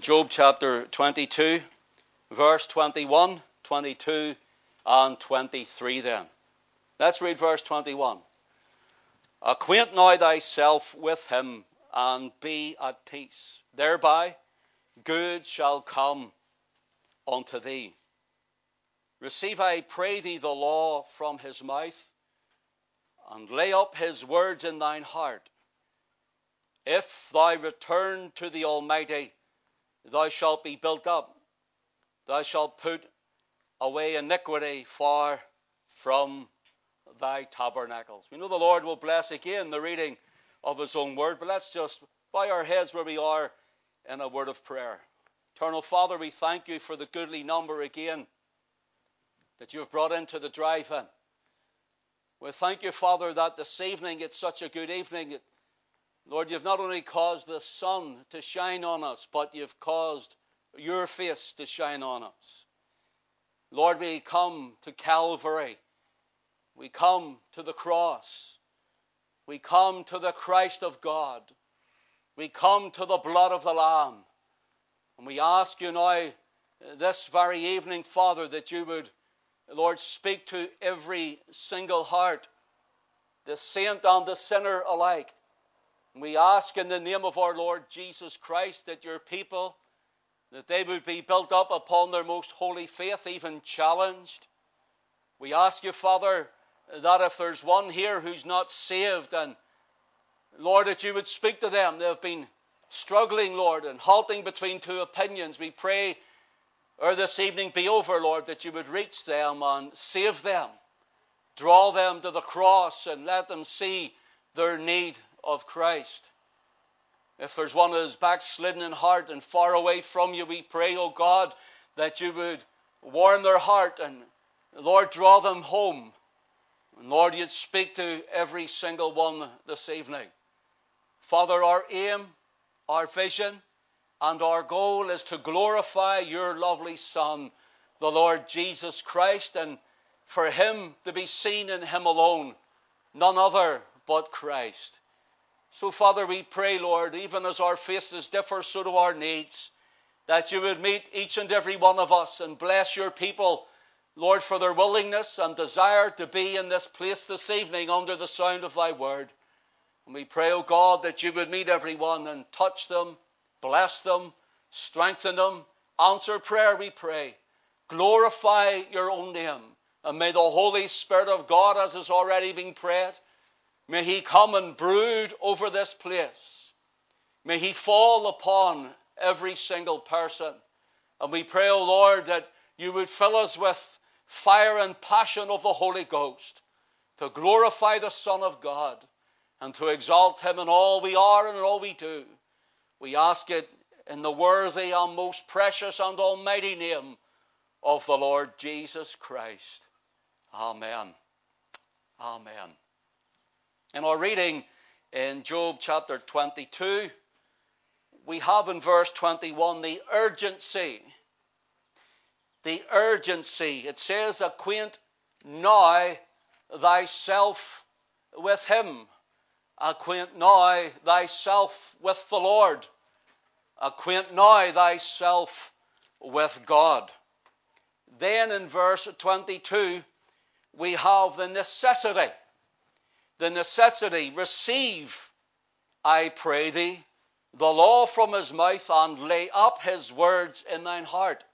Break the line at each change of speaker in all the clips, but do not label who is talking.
Job chapter 22, verse 21, 22, and 23 then. Let's read verse 21. Acquaint now thyself with him and be at peace. Thereby good shall come unto thee. Receive, I pray thee, the law from his mouth, and lay up his words in thine heart. If thou return to the Almighty, thou shalt be built up. Thou shalt put away iniquity far from thy tabernacles. We know the Lord will bless again the reading of his own word, but let's just bow our heads where we are in a word of prayer. Eternal Father, we thank you for the goodly number again that you have brought into the drive in. We thank you, Father, that this evening it's such a good evening. Lord, you've not only caused the sun to shine on us, but you've caused your face to shine on us. Lord, we come to Calvary. We come to the cross. We come to the Christ of God. We come to the blood of the Lamb. And we ask you now, this very evening, Father, that you would, Lord, speak to every single heart, the saint and the sinner alike. We ask in the name of our Lord Jesus Christ that your people, that they would be built up upon their most holy faith, even challenged. We ask you, Father, that if there's one here who's not saved, and Lord, that you would speak to them. They've been struggling, Lord, and halting between two opinions. We pray, or this evening be over, Lord, that you would reach them and save them. Draw them to the cross and let them see their need of Christ. If there's one who is backslidden in heart and far away from you, we pray, O oh God, that you would warm their heart and, Lord, draw them home. And Lord, you'd speak to every single one this evening. Father, our aim, our vision, and our goal is to glorify your lovely Son, the Lord Jesus Christ, and for him to be seen in him alone, none other but Christ. So, Father, we pray, Lord, even as our faces differ, so do our needs, that you would meet each and every one of us and bless your people, Lord, for their willingness and desire to be in this place this evening under the sound of thy word. And we pray, O oh God, that you would meet everyone and touch them, bless them, strengthen them, answer prayer, we pray. Glorify your own name. And may the Holy Spirit of God, as has already been prayed, May he come and brood over this place. May he fall upon every single person. And we pray, O oh Lord, that you would fill us with fire and passion of the Holy Ghost to glorify the Son of God and to exalt him in all we are and in all we do. We ask it in the worthy and most precious and almighty name of the Lord Jesus Christ. Amen. Amen. In our reading in Job chapter 22, we have in verse 21 the urgency. The urgency. It says, Acquaint now thyself with him. Acquaint now thyself with the Lord. Acquaint now thyself with God. Then in verse 22, we have the necessity the necessity. Receive, I pray thee, the law from his mouth and lay up his words in thine heart.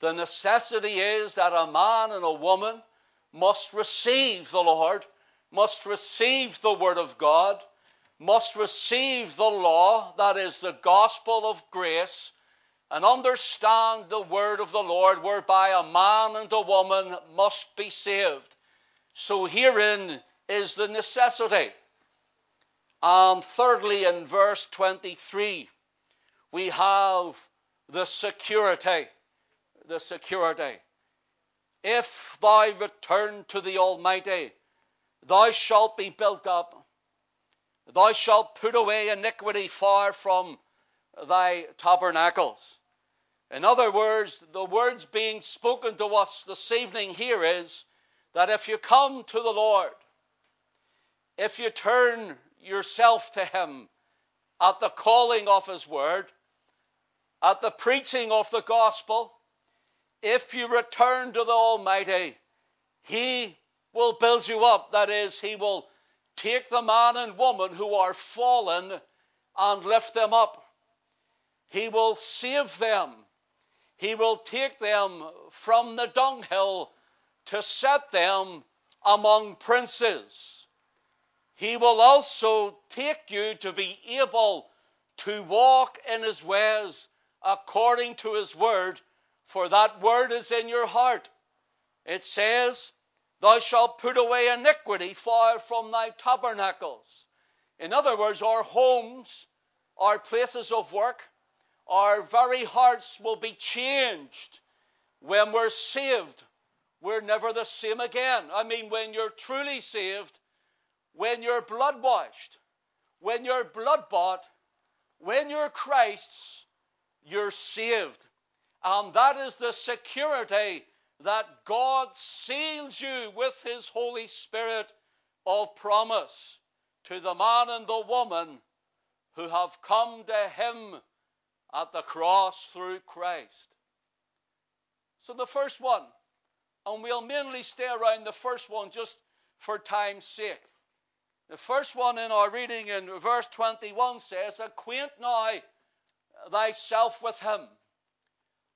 The necessity is that a man and a woman must receive the Lord, must receive the Word of God, must receive the law, that is the gospel of grace, and understand the Word of the Lord, whereby a man and a woman must be saved. So herein is the necessity. And thirdly, in verse 23, we have the security. The security. If thou return to the Almighty, thou shalt be built up. Thou shalt put away iniquity far from thy tabernacles. In other words, the words being spoken to us this evening here is that if you come to the Lord, if you turn yourself to Him at the calling of His word, at the preaching of the gospel, if you return to the Almighty, He will build you up. That is, He will take the man and woman who are fallen and lift them up. He will save them. He will take them from the dunghill to set them among princes. He will also take you to be able to walk in His ways according to His word, for that word is in your heart. It says, Thou shalt put away iniquity far from thy tabernacles. In other words, our homes, our places of work, our very hearts will be changed when we're saved. We're never the same again. I mean, when you're truly saved, when you're blood washed, when you're blood bought, when you're Christ's, you're saved. And that is the security that God seals you with His Holy Spirit of promise to the man and the woman who have come to Him at the cross through Christ. So the first one, and we'll mainly stay around the first one just for time's sake. The first one in our reading in verse 21 says, Acquaint now thyself with him.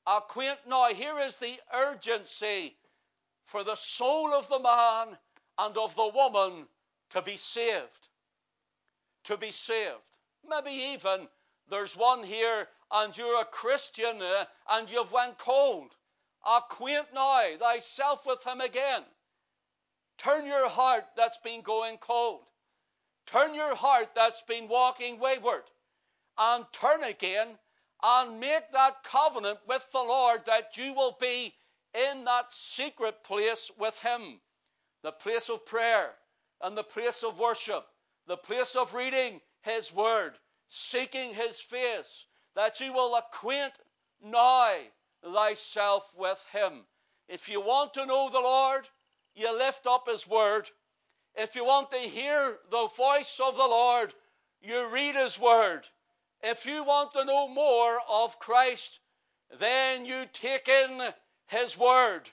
Acquaint now. Here is the urgency for the soul of the man and of the woman to be saved. To be saved. Maybe even there's one here and you're a Christian uh, and you've went cold. Acquaint now thyself with him again. Turn your heart that's been going cold. Turn your heart that's been walking wayward and turn again and make that covenant with the Lord that you will be in that secret place with Him. The place of prayer and the place of worship, the place of reading His Word, seeking His face, that you will acquaint now thyself with Him. If you want to know the Lord, you lift up His Word. If you want to hear the voice of the Lord, you read His Word. If you want to know more of Christ, then you take in His Word.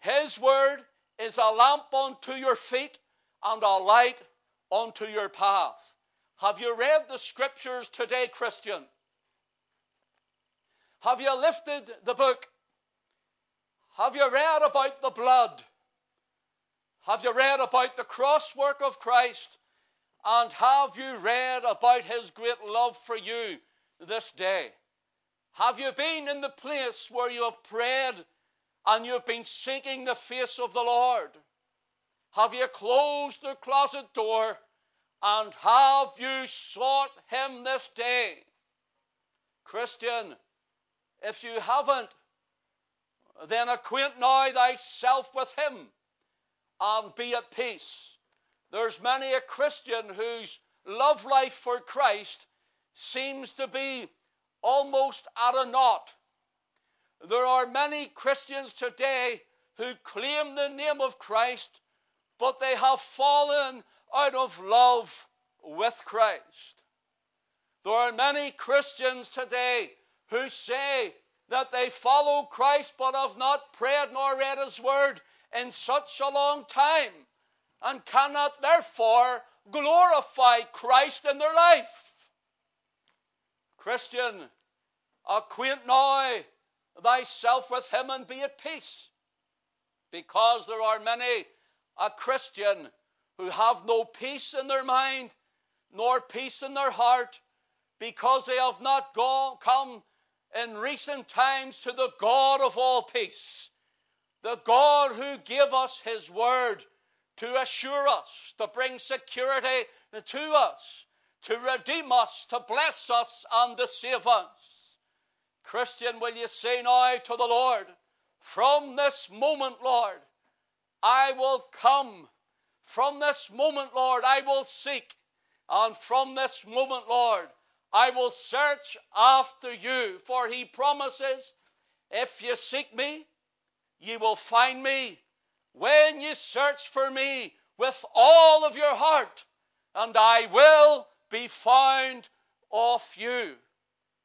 His Word is a lamp unto your feet and a light unto your path. Have you read the Scriptures today, Christian? Have you lifted the book? Have you read about the blood? Have you read about the cross work of Christ? And have you read about his great love for you this day? Have you been in the place where you have prayed and you've been seeking the face of the Lord? Have you closed the closet door and have you sought him this day? Christian, if you haven't, then acquaint now thyself with him and be at peace. There's many a Christian whose love life for Christ seems to be almost at a knot. There are many Christians today who claim the name of Christ, but they have fallen out of love with Christ. There are many Christians today who say that they follow Christ but have not prayed nor read His Word in such a long time and cannot therefore glorify Christ in their life. Christian, acquaint now thyself with him and be at peace. Because there are many a Christian who have no peace in their mind nor peace in their heart because they have not gone, come in recent times to the God of all peace, the God who gave us his word to assure us, to bring security to us, to redeem us, to bless us, and to save us. Christian, will you say now to the Lord, from this moment, Lord, I will come. From this moment, Lord, I will seek. And from this moment, Lord, I will search after you. For he promises, if you seek me, you will find me when ye search for me with all of your heart, and I will be found of you.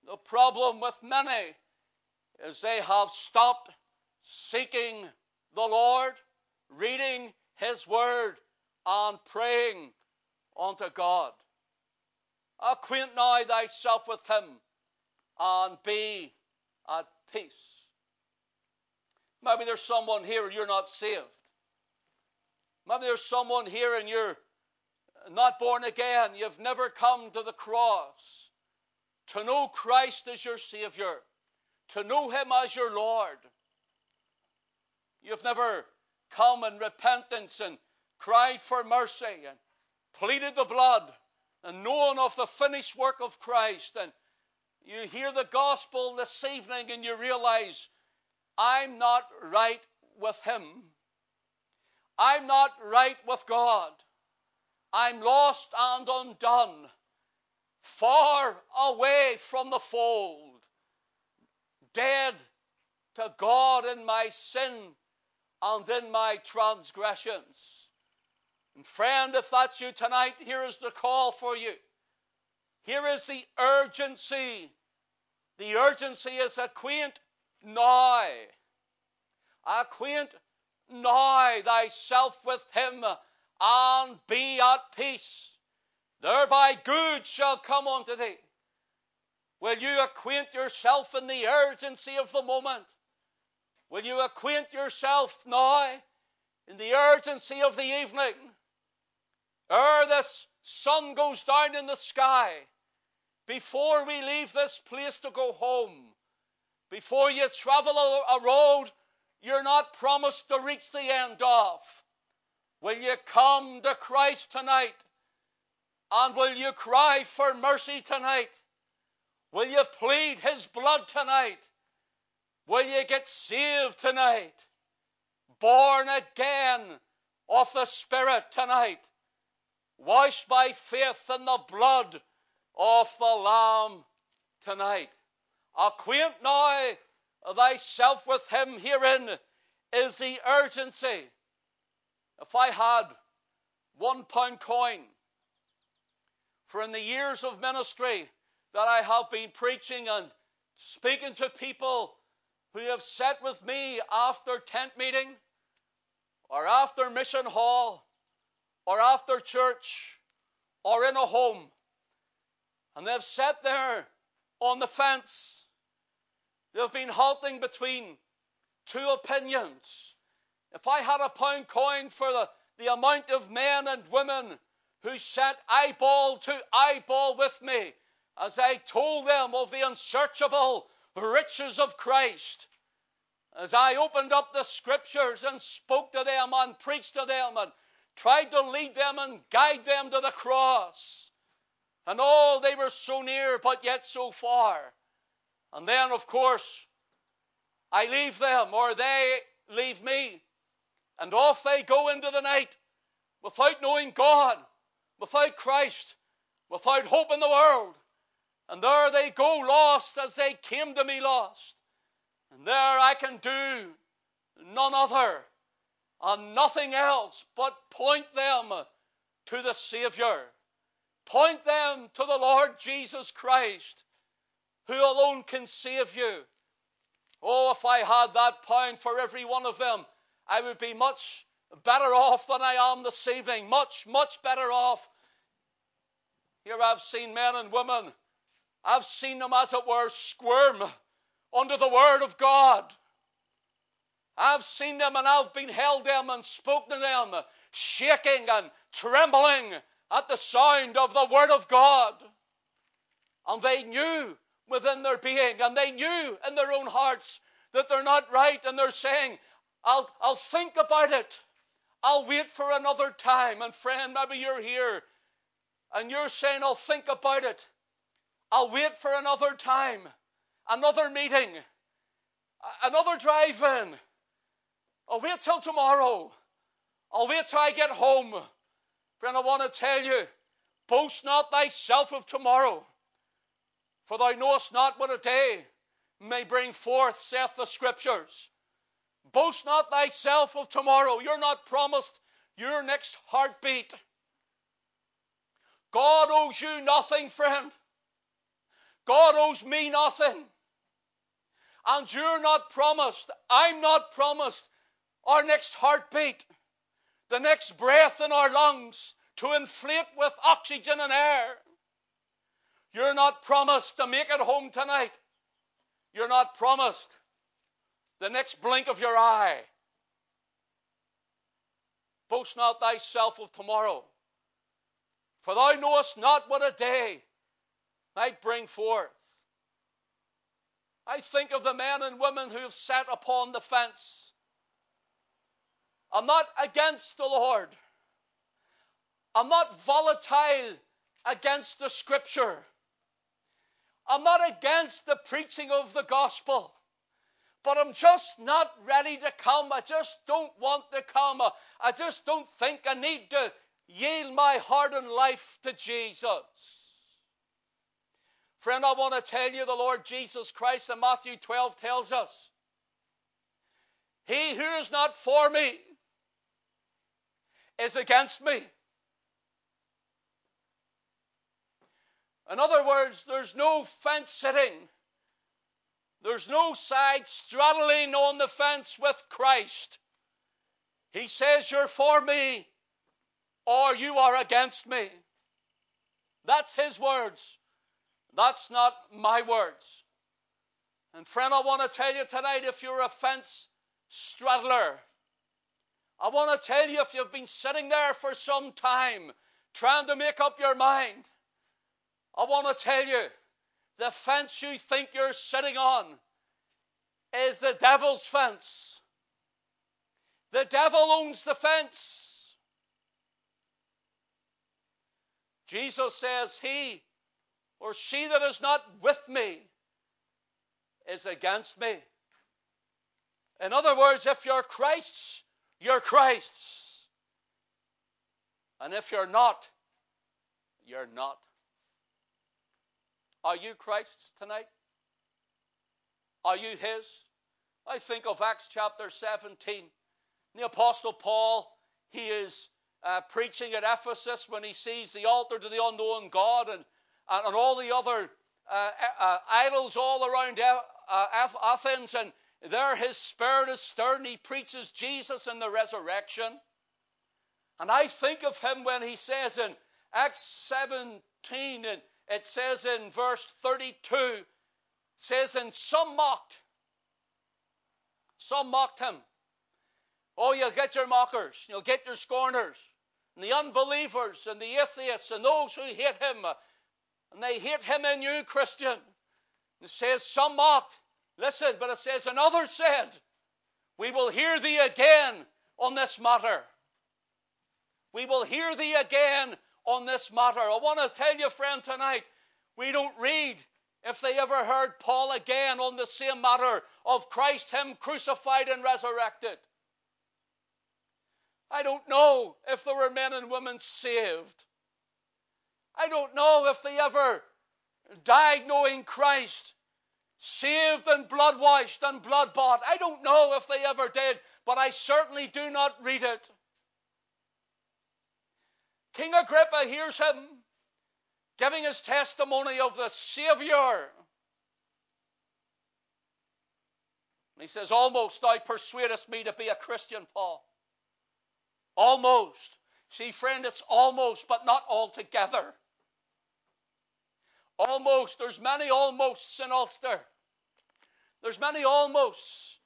the problem with many is they have stopped seeking the Lord, reading His Word, and praying unto God. Acquaint now thyself with Him and be at peace. Maybe there's someone here and you're not saved. Maybe there's someone here and you're not born again. You've never come to the cross to know Christ as your Savior, to know Him as your Lord. You've never come in repentance and cried for mercy and pleaded the blood and known of the finished work of Christ. And you hear the gospel this evening and you realize, I'm not right with Him. I'm not right with God. I'm lost and undone, far away from the fold, dead to God in my sin and in my transgressions. And friend, if that's you tonight, here is the call for you. Here is the urgency. The urgency is acquaint now. Acquaint now thyself with him and be at peace. Thereby good shall come unto thee. Will you acquaint yourself in the urgency of the moment? Will you acquaint yourself now in the urgency of the evening? Ere this sun goes down in the sky, before we leave this place to go home, before you travel a, road you're not promised to reach the end of, will you come to Christ tonight? And will you cry for mercy tonight? Will you plead His blood tonight? Will you get saved tonight? Born again of the Spirit tonight? Washed by faith in the blood of the Lamb tonight? Acquaint now thyself with Him herein is the urgency. If I had one pound coin, for in the years of ministry that I have been preaching and speaking to people who have sat with me after tent meeting or after mission hall or after church or in a home. And they've sat there on the fence. They've been halting between two opinions. If I had a pound coin for the, the amount of men and women who sat eyeball to eyeball with me as I told them of the unsearchable riches of Christ. As I opened up the scriptures and spoke to them and preached to them and tried to lead them and guide them to the cross. And oh, they were so near, but yet so far. And then, of course, I leave them or they leave me. And off they go into the night without knowing God, without Christ, without hope in the world. And there they go lost as they came to me lost. And there I can do none other and nothing else but point them to the Savior. Point them to the Lord Jesus Christ, who alone can save you. Oh, if I had that pound for every one of them, I would be much better off than I am this evening. Much, much better off. Here I've seen men and women I've seen them, as it were, squirm under the Word of God. I've seen them and I've been held them and spoken to them, shaking and trembling at the sound of the Word of God. And they knew within their being and they knew in their own hearts that they're not right and they're saying, I'll, I'll think about it. I'll wait for another time. And friend, maybe you're here and you're saying, I'll think about it. I'll wait for another time, another meeting, another drive in. I'll wait till tomorrow. I'll wait till I get home. Friend, I want to tell you boast not thyself of tomorrow, for thou knowest not what a day may bring forth, saith the Scriptures. Boast not thyself of tomorrow. You're not promised your next heartbeat. God owes you nothing, friend. God owes me nothing. And you're not promised, I'm not promised our next heartbeat, the next breath in our lungs to inflate with oxygen and air. You're not promised to make it home tonight. You're not promised the next blink of your eye. Boast not thyself of tomorrow, for thou knowest not what a day might bring forth. I think of the men and women who have sat upon the fence. I'm not against the Lord. I'm not volatile against the scripture. I'm not against the preaching of the gospel. But I'm just not ready to come. I just don't want to come. I just don't think I need to yield my heart and life to Jesus. Friend, I want to tell you the Lord Jesus Christ in Matthew 12 tells us He who is not for me is against me. In other words, there's no fence sitting. There's no side straddling on the fence with Christ. He says, You're for me or you are against me. That's his words. That's not my words. And friend, I want to tell you tonight if you're a fence straddler, I want to tell you if you've been sitting there for some time trying to make up your mind, I want to tell you the fence you think you're sitting on is the devil's fence. The devil owns the fence. Jesus says, He or she that is not with me is against me. In other words, if you're Christ's, you're Christ's. And if you're not, you're not. Are you Christ's tonight? Are you His? I think of Acts chapter 17. The Apostle Paul, he is uh, preaching at Ephesus when he sees the altar to the unknown God and and, and all the other uh, uh, idols all around uh, Athens, and there his spirit is stirred, and he preaches Jesus and the resurrection. And I think of him when he says in Acts 17, and it says in verse 32, says, And some mocked. Some mocked him. Oh, you'll get your mockers, you'll get your scorners, and the unbelievers, and the atheists, and those who hate him, and they hate him and you, Christian. It says some mocked. Listen, but it says another said, We will hear thee again on this matter. We will hear thee again on this matter. I want to tell you, friend, tonight, we don't read if they ever heard Paul again on the same matter of Christ, Him crucified and resurrected. I don't know if there were men and women saved I don't know if they ever died knowing Christ, saved and blood washed and blood bought. I don't know if they ever did, but I certainly do not read it. King Agrippa hears him giving his testimony of the Savior. And he says, Almost thou persuadest me to be a Christian, Paul. Almost. See, friend, it's almost, but not altogether. Almost. There's many almosts in Ulster. There's many almosts.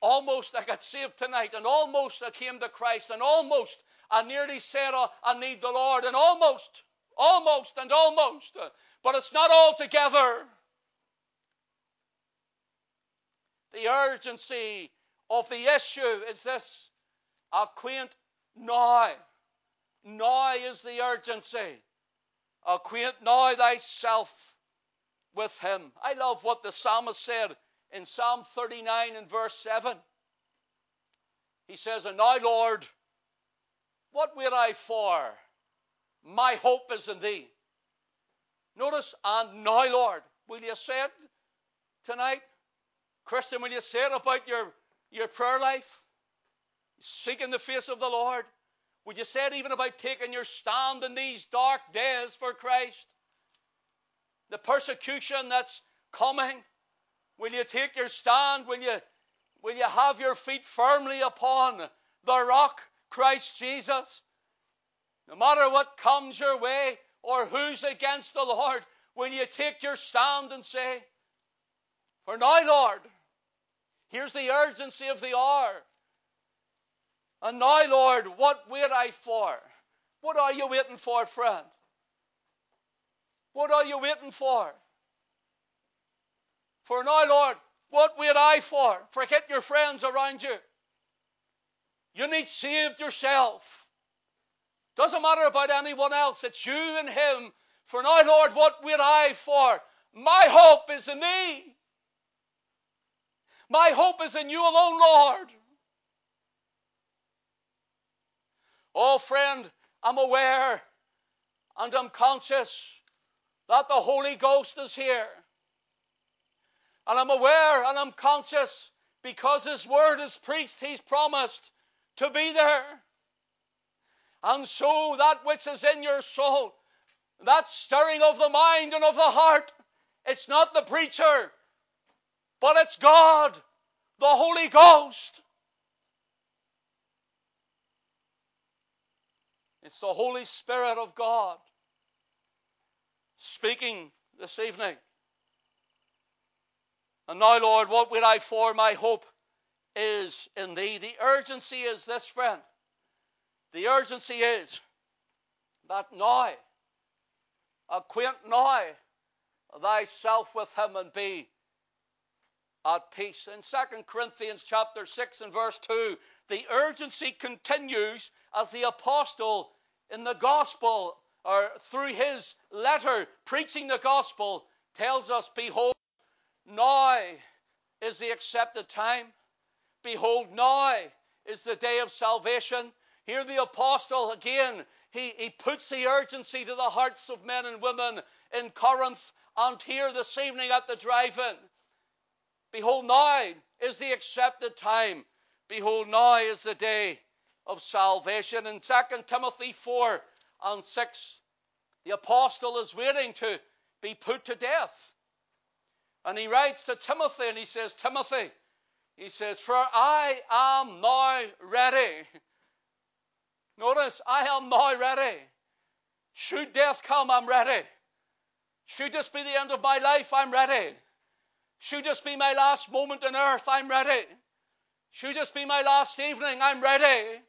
Almost I got saved tonight, and almost I came to Christ, and almost I nearly said oh, I need the Lord, and almost, almost, and almost. Uh, but it's not altogether. The urgency of the issue is this acquaint now. Now is the urgency. Acquaint now thyself with him. I love what the psalmist said in Psalm 39 and verse 7. He says, And now, Lord, what wait I for? My hope is in thee. Notice, and now, Lord, will you say it tonight? Christian, will you say it about your, your prayer life? Seeking the face of the Lord. Would you say it even about taking your stand in these dark days for Christ? the persecution that's coming? Will you take your stand? Will you, will you have your feet firmly upon the rock, Christ Jesus? No matter what comes your way or who's against the Lord, will you take your stand and say, For now, Lord, here's the urgency of the hour. And now, Lord, what wait I for? What are you waiting for, friend? What are you waiting for? For now, Lord, what wait I for? Forget your friends around you. You need saved yourself. Doesn't matter about anyone else. It's you and Him. For now, Lord, what wait I for? My hope is in Thee. My hope is in You alone, Lord. Oh, friend, I'm aware and I'm conscious that the Holy Ghost is here. And I'm aware and I'm conscious because His word is preached, He's promised to be there. And so that which is in your soul, that stirring of the mind and of the heart, it's not the preacher, but it's God, the Holy Ghost. It's the Holy Spirit of God speaking this evening. And now, Lord, what will I for? My hope is in Thee. The urgency is this, friend. The urgency is that now, acquaint now thyself with Him and be at peace. In 2 Corinthians chapter 6 and verse 2, the urgency continues as the apostle in the gospel or through his letter preaching the gospel tells us, Behold, now is the accepted time. Behold, now is the day of salvation. Here, the apostle again, he, he puts the urgency to the hearts of men and women in Corinth and here this evening at the drive in. Behold, now is the accepted time. Behold, now is the day of salvation. In 2 Timothy 4 and 6, the apostle is waiting to be put to death. And he writes to Timothy and he says, Timothy, he says, For I am now ready. Notice, I am now ready. Should death come, I'm ready. Should this be the end of my life, I'm ready. Should this be my last moment on earth, I'm ready. Should this be my last evening, I'm ready.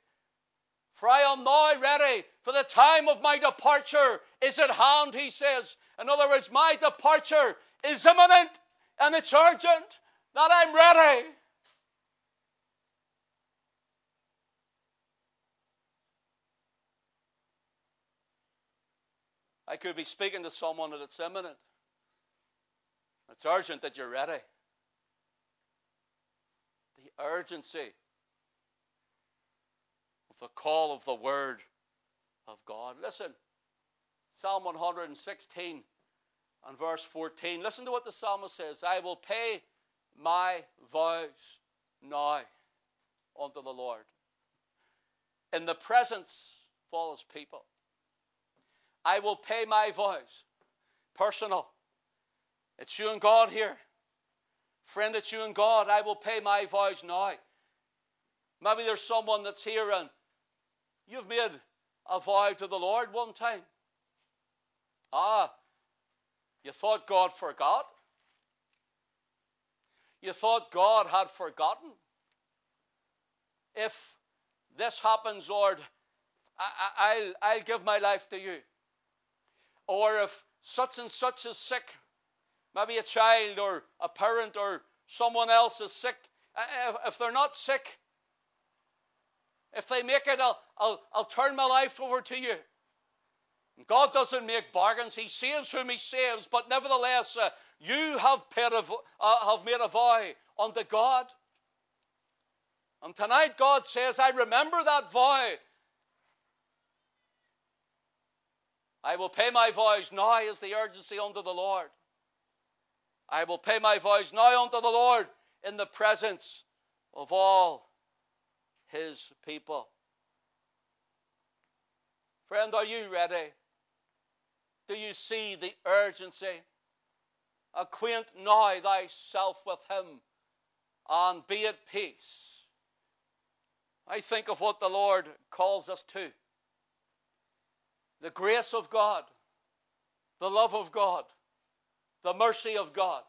For I am now ready, for the time of my departure is at hand, he says. In other words, my departure is imminent and it's urgent that I'm ready. I could be speaking to someone that it's imminent. It's urgent that you're ready. The urgency of the call of the Word of God. Listen, Psalm 116 and verse 14. Listen to what the psalmist says I will pay my vows now unto the Lord. In the presence of all his people. I will pay my vows. Personal. It's you and God here. Friend, it's you and God. I will pay my vows now. Maybe there's someone that's here and You've made a vow to the Lord one time. Ah, you thought God forgot? You thought God had forgotten? If this happens, Lord, I, will I'll give my life to you. Or if such and such is sick, maybe a child or a parent or someone else is sick, if they're not sick, if they make it, I'll, I'll, I'll turn my life over to you. God doesn't make bargains. He saves whom He saves, but nevertheless, uh, you have, a, uh, have made a vow unto God. And tonight, God says, I remember that vow. I will pay my vows now is the urgency unto the Lord. I will pay my vows now unto the Lord in the presence of all his people. Friend, are you ready? Do you see the urgency? acquaint now thyself with him, and be at peace. I think of what the Lord calls us to the grace of God, the love of God, the mercy of God,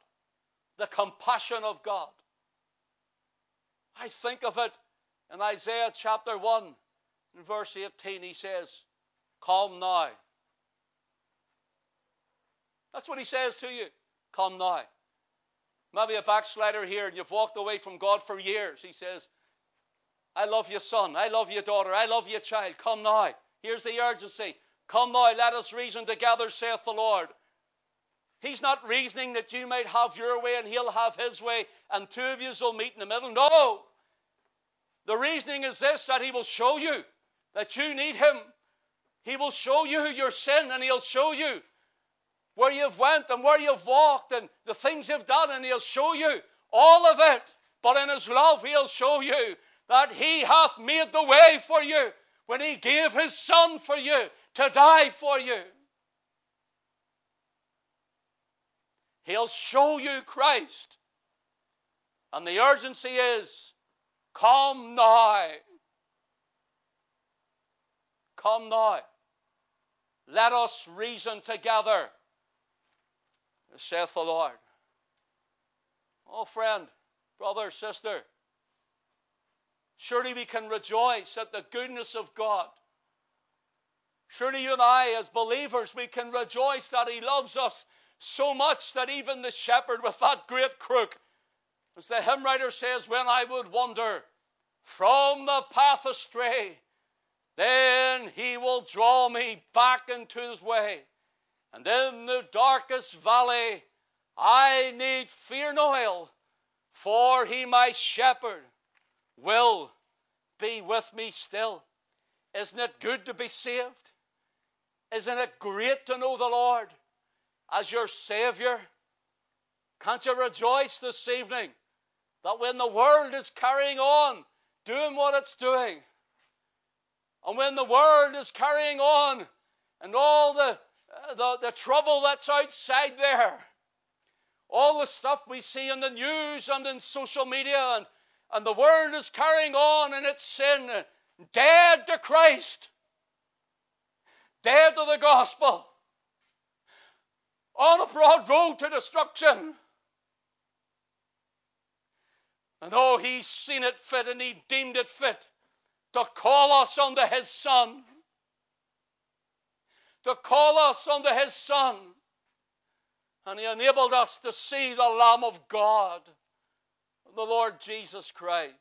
the compassion of God. I think of it in Isaiah chapter 1, in verse 18, he says, Come now. That's what he says to you. Come now. Maybe a backslider here and you've walked away from God for years. He says, I love you, son. I love you, daughter. I love you, child. Come now. Here's the urgency. Come now, let us reason together, saith the Lord. He's not reasoning that you might have your way and he'll have his way and two of you will meet in the middle. No. The reasoning is this that he will show you that you need him. He will show you your sin and he'll show you where you've went and where you've walked and the things you've done and he'll show you all of it. But in his love he'll show you that he hath made the way for you when he gave his son for you to die for you. He'll show you Christ. And the urgency is come now. Come now. Let us reason together, saith the Lord. Oh, friend, brother, sister, surely we can rejoice at the goodness of God. Surely you and I, as believers, we can rejoice that He loves us so much that even the shepherd with that great crook, as the hymn writer says, when I would wander from the path astray, then he will draw me back into his way. And in the darkest valley, I need fear no ill, for he, my shepherd, will be with me still. Isn't it good to be saved? Isn't it great to know the Lord as your Savior? Can't you rejoice this evening that when the world is carrying on, doing what it's doing, and when the world is carrying on, and all the, uh, the, the trouble that's outside there, all the stuff we see in the news and in social media, and, and the world is carrying on in its sin, dead to Christ, dead to the gospel, on a broad road to destruction. And oh, he's seen it fit and he deemed it fit to call us unto his Son. To call us unto his Son. And he enabled us to see the Lamb of God, the Lord Jesus Christ.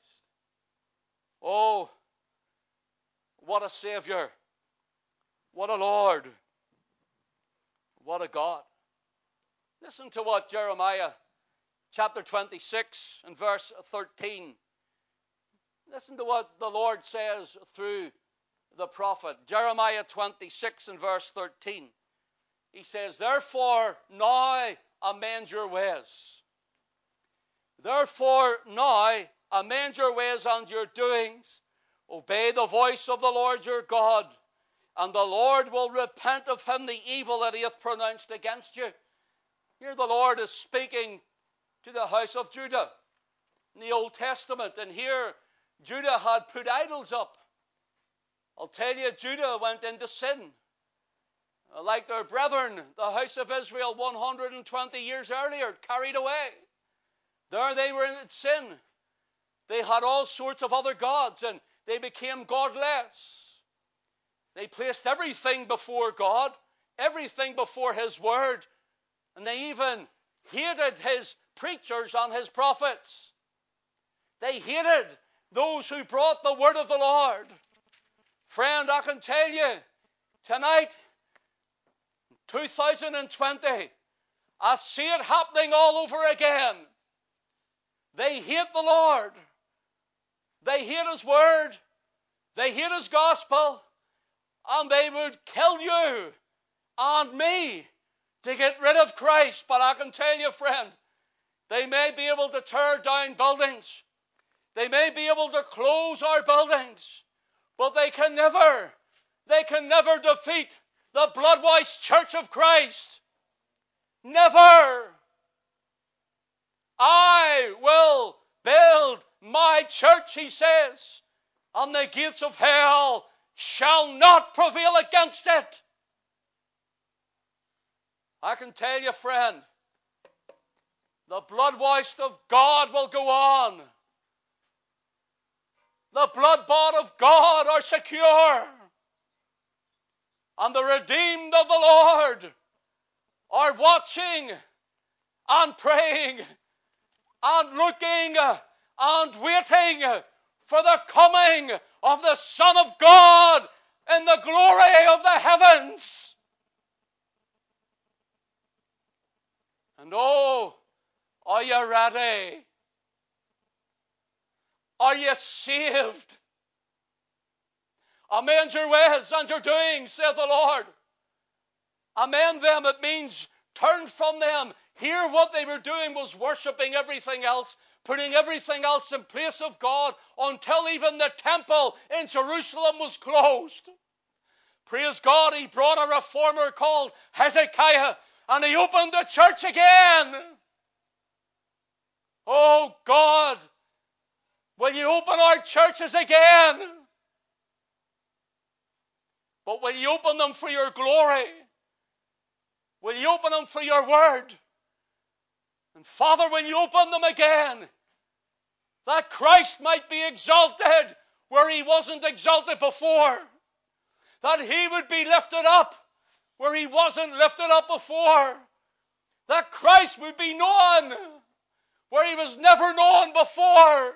Oh, what a Savior. What a Lord. What a God. Listen to what Jeremiah chapter 26 and verse 13. Listen to what the Lord says through the prophet. Jeremiah 26 and verse 13. He says, Therefore now amend your ways. Therefore now amend your ways and your doings. Obey the voice of the Lord your God, and the Lord will repent of him the evil that he hath pronounced against you. Here the Lord is speaking to the house of Judah in the Old Testament, and here Judah had put idols up. I'll tell you, Judah went into sin. Like their brethren, the house of Israel 120 years earlier, carried away. There they were in sin. They had all sorts of other gods and they became godless. They placed everything before God, everything before His Word, and they even hated His preachers and His prophets. They hated those who brought the word of the Lord. Friend, I can tell you tonight, 2020, I see it happening all over again. They hate the Lord. They hate His Word. They hate His gospel. And they would kill you and me to get rid of Christ. But I can tell you, friend, they may be able to tear down buildings. They may be able to close our buildings, but they can never, they can never defeat the blood washed church of Christ. Never. I will build my church, he says, and the gates of hell shall not prevail against it. I can tell you, friend, the blood washed of God will go on. The blood bought of God are secure. And the redeemed of the Lord are watching and praying and looking and waiting for the coming of the Son of God in the glory of the heavens. And oh, are you ready? Are you saved? Amend your ways and your doings, saith the Lord. Amend them, it means turn from them. Here, what they were doing was worshipping everything else, putting everything else in place of God until even the temple in Jerusalem was closed. Praise God, he brought a reformer called Hezekiah and he opened the church again. Oh God, will you open our churches again? But will you open them for your glory? Will you open them for your word? And Father, will you open them again? That Christ might be exalted where he wasn't exalted before. That he would be lifted up where he wasn't lifted up before. That Christ would be known where he was never known before.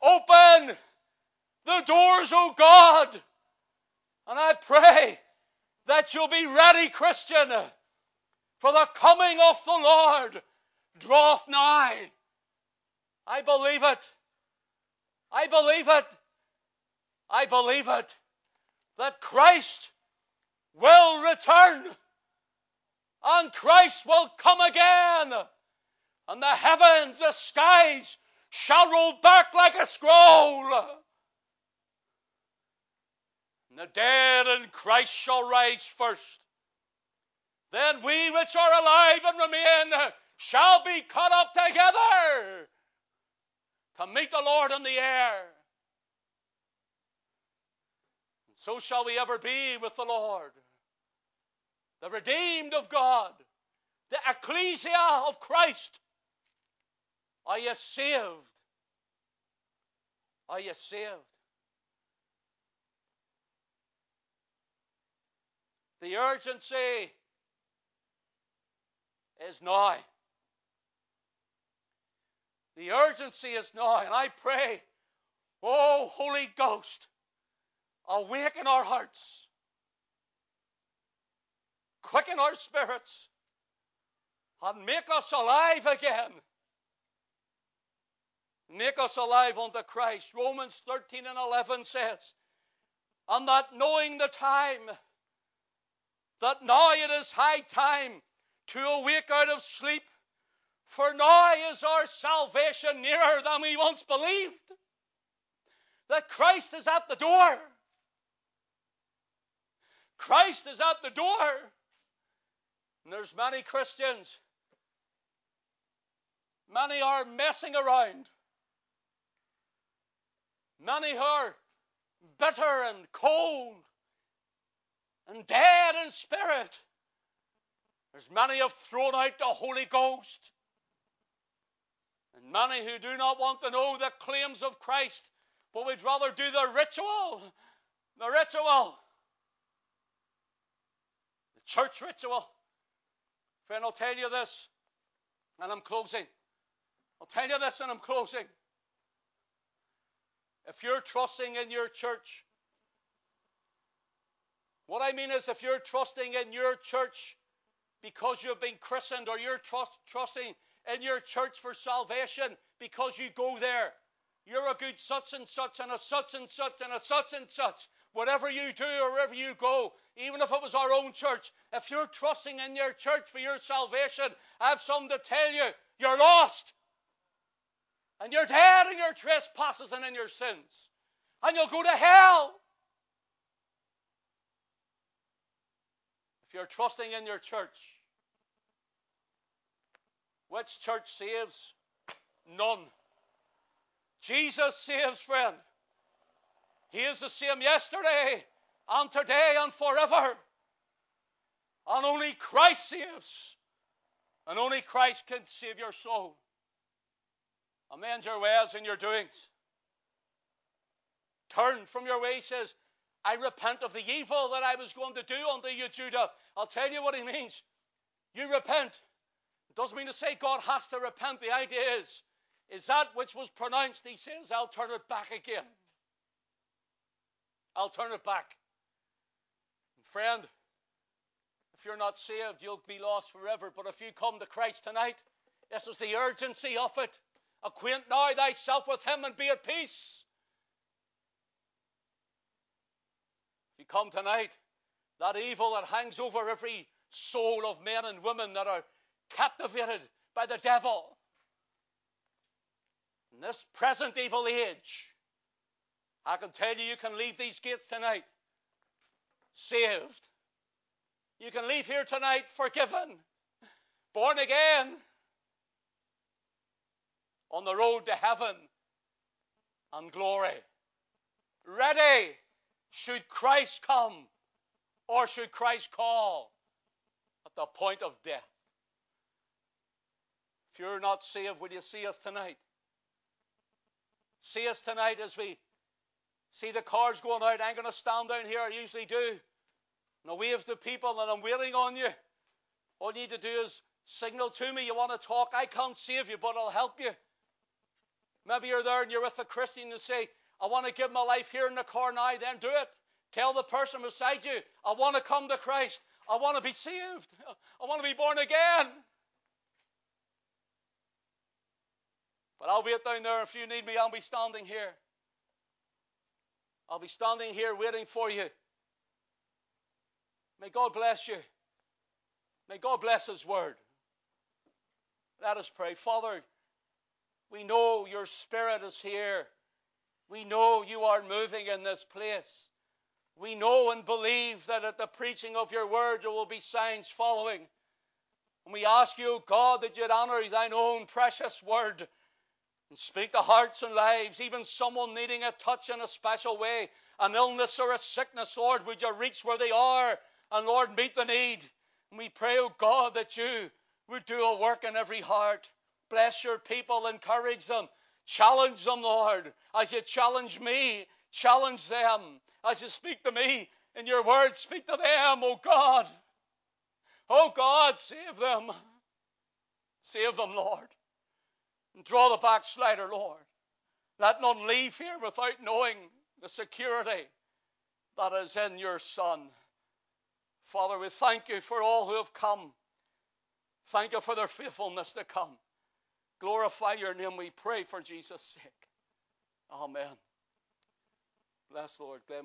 Open the doors, O God. And I pray that you'll be ready, Christian, for the coming of the Lord draweth nigh. I believe it. I believe it. I believe it. That Christ will return and Christ will come again and the heavens, the skies shall roll back like a scroll. And the dead in Christ shall rise first. Then we which are alive and remain shall be caught up together to meet the Lord in the air. And so shall we ever be with the Lord the redeemed of God, the ecclesia of Christ. Are you saved? Are you saved? The urgency is now. The urgency is now, and I pray, oh Holy Ghost, awaken our hearts quicken our spirits, and make us alive again. Make us alive unto Christ. Romans 13 and 11 says, And that knowing the time, that now it is high time to awake out of sleep, for now is our salvation nearer than we once believed. That Christ is at the door. Christ is at the door. And there's many Christians, many are messing around. Many are bitter and cold and dead in spirit. There's many have thrown out the Holy Ghost. Many who do not want to know the claims of Christ, but would rather do the ritual. The ritual. The church ritual. Friend, I'll tell you this, and I'm closing. I'll tell you this, and I'm closing. If you're trusting in your church, what I mean is if you're trusting in your church because you've been christened, or you're trust, trusting in your church for salvation because you go there, you're a good such and such, and a such and such, and a such and such. Whatever you do or wherever you go, even if it was our own church, if you're trusting in your church for your salvation, I have something to tell you. You're lost. And you're dead in your trespasses and in your sins. And you'll go to hell. If you're trusting in your church, Which church saves? None. Jesus saves, friend. He is the same yesterday and today and forever. And only Christ saves. And only Christ can save your soul. Amend your ways and your doings. Turn from your ways, says, I repent of the evil that I was going to do unto you, Judah. I'll tell you what he means. You repent. Doesn't mean to say God has to repent. The idea is, is that which was pronounced, he says, I'll turn it back again. I'll turn it back. Friend, if you're not saved, you'll be lost forever. But if you come to Christ tonight, this is the urgency of it. Acquaint now thyself with him and be at peace. If you come tonight, that evil that hangs over every soul of men and women that are captivated by the devil in this present evil age, I can tell you, you can leave these gates tonight saved. You can leave here tonight forgiven, born again, on the road to heaven and glory. Ready should Christ come or should Christ call at the point of death. If you're not saved, will you see us tonight? See us tonight as we see the cars going out. I'm going to stand down here. I usually do. And I wave to people and I'm waiting on you. All you need to do is signal to me you want to talk. I can't save you, but I'll help you. Maybe you're there and you're with a Christian and say, I want to give my life here in the car now, then do it. Tell the person beside you, I want to come to Christ. I want to be saved. I want to be born again. But I'll wait down there. If you need me, I'll be standing here. I'll be standing here waiting for you. May God bless you. May God bless His word. Let us pray. Father, we know your Spirit is here. We know you are moving in this place. We know and believe that at the preaching of your word there will be signs following. And we ask you, God, that you'd honor thine own precious word and speak to hearts and lives, even someone needing a touch in a special way, an illness or a sickness, Lord, would you reach where they are and, Lord, meet the need. And we pray, oh God, that you would do a work in every heart. Bless your people, encourage them, challenge them, Lord, as you challenge me, challenge them, as you speak to me in your word, speak to them, oh God. Oh God, save them. Save them, Lord. And draw the backslider, Lord. Let none leave here without knowing the security that is in your Son. Father, we thank you for all who have come. Thank you for their faithfulness to come. Glorify your name, we pray, for Jesus' sake. Amen. Bless Lord. Glenn,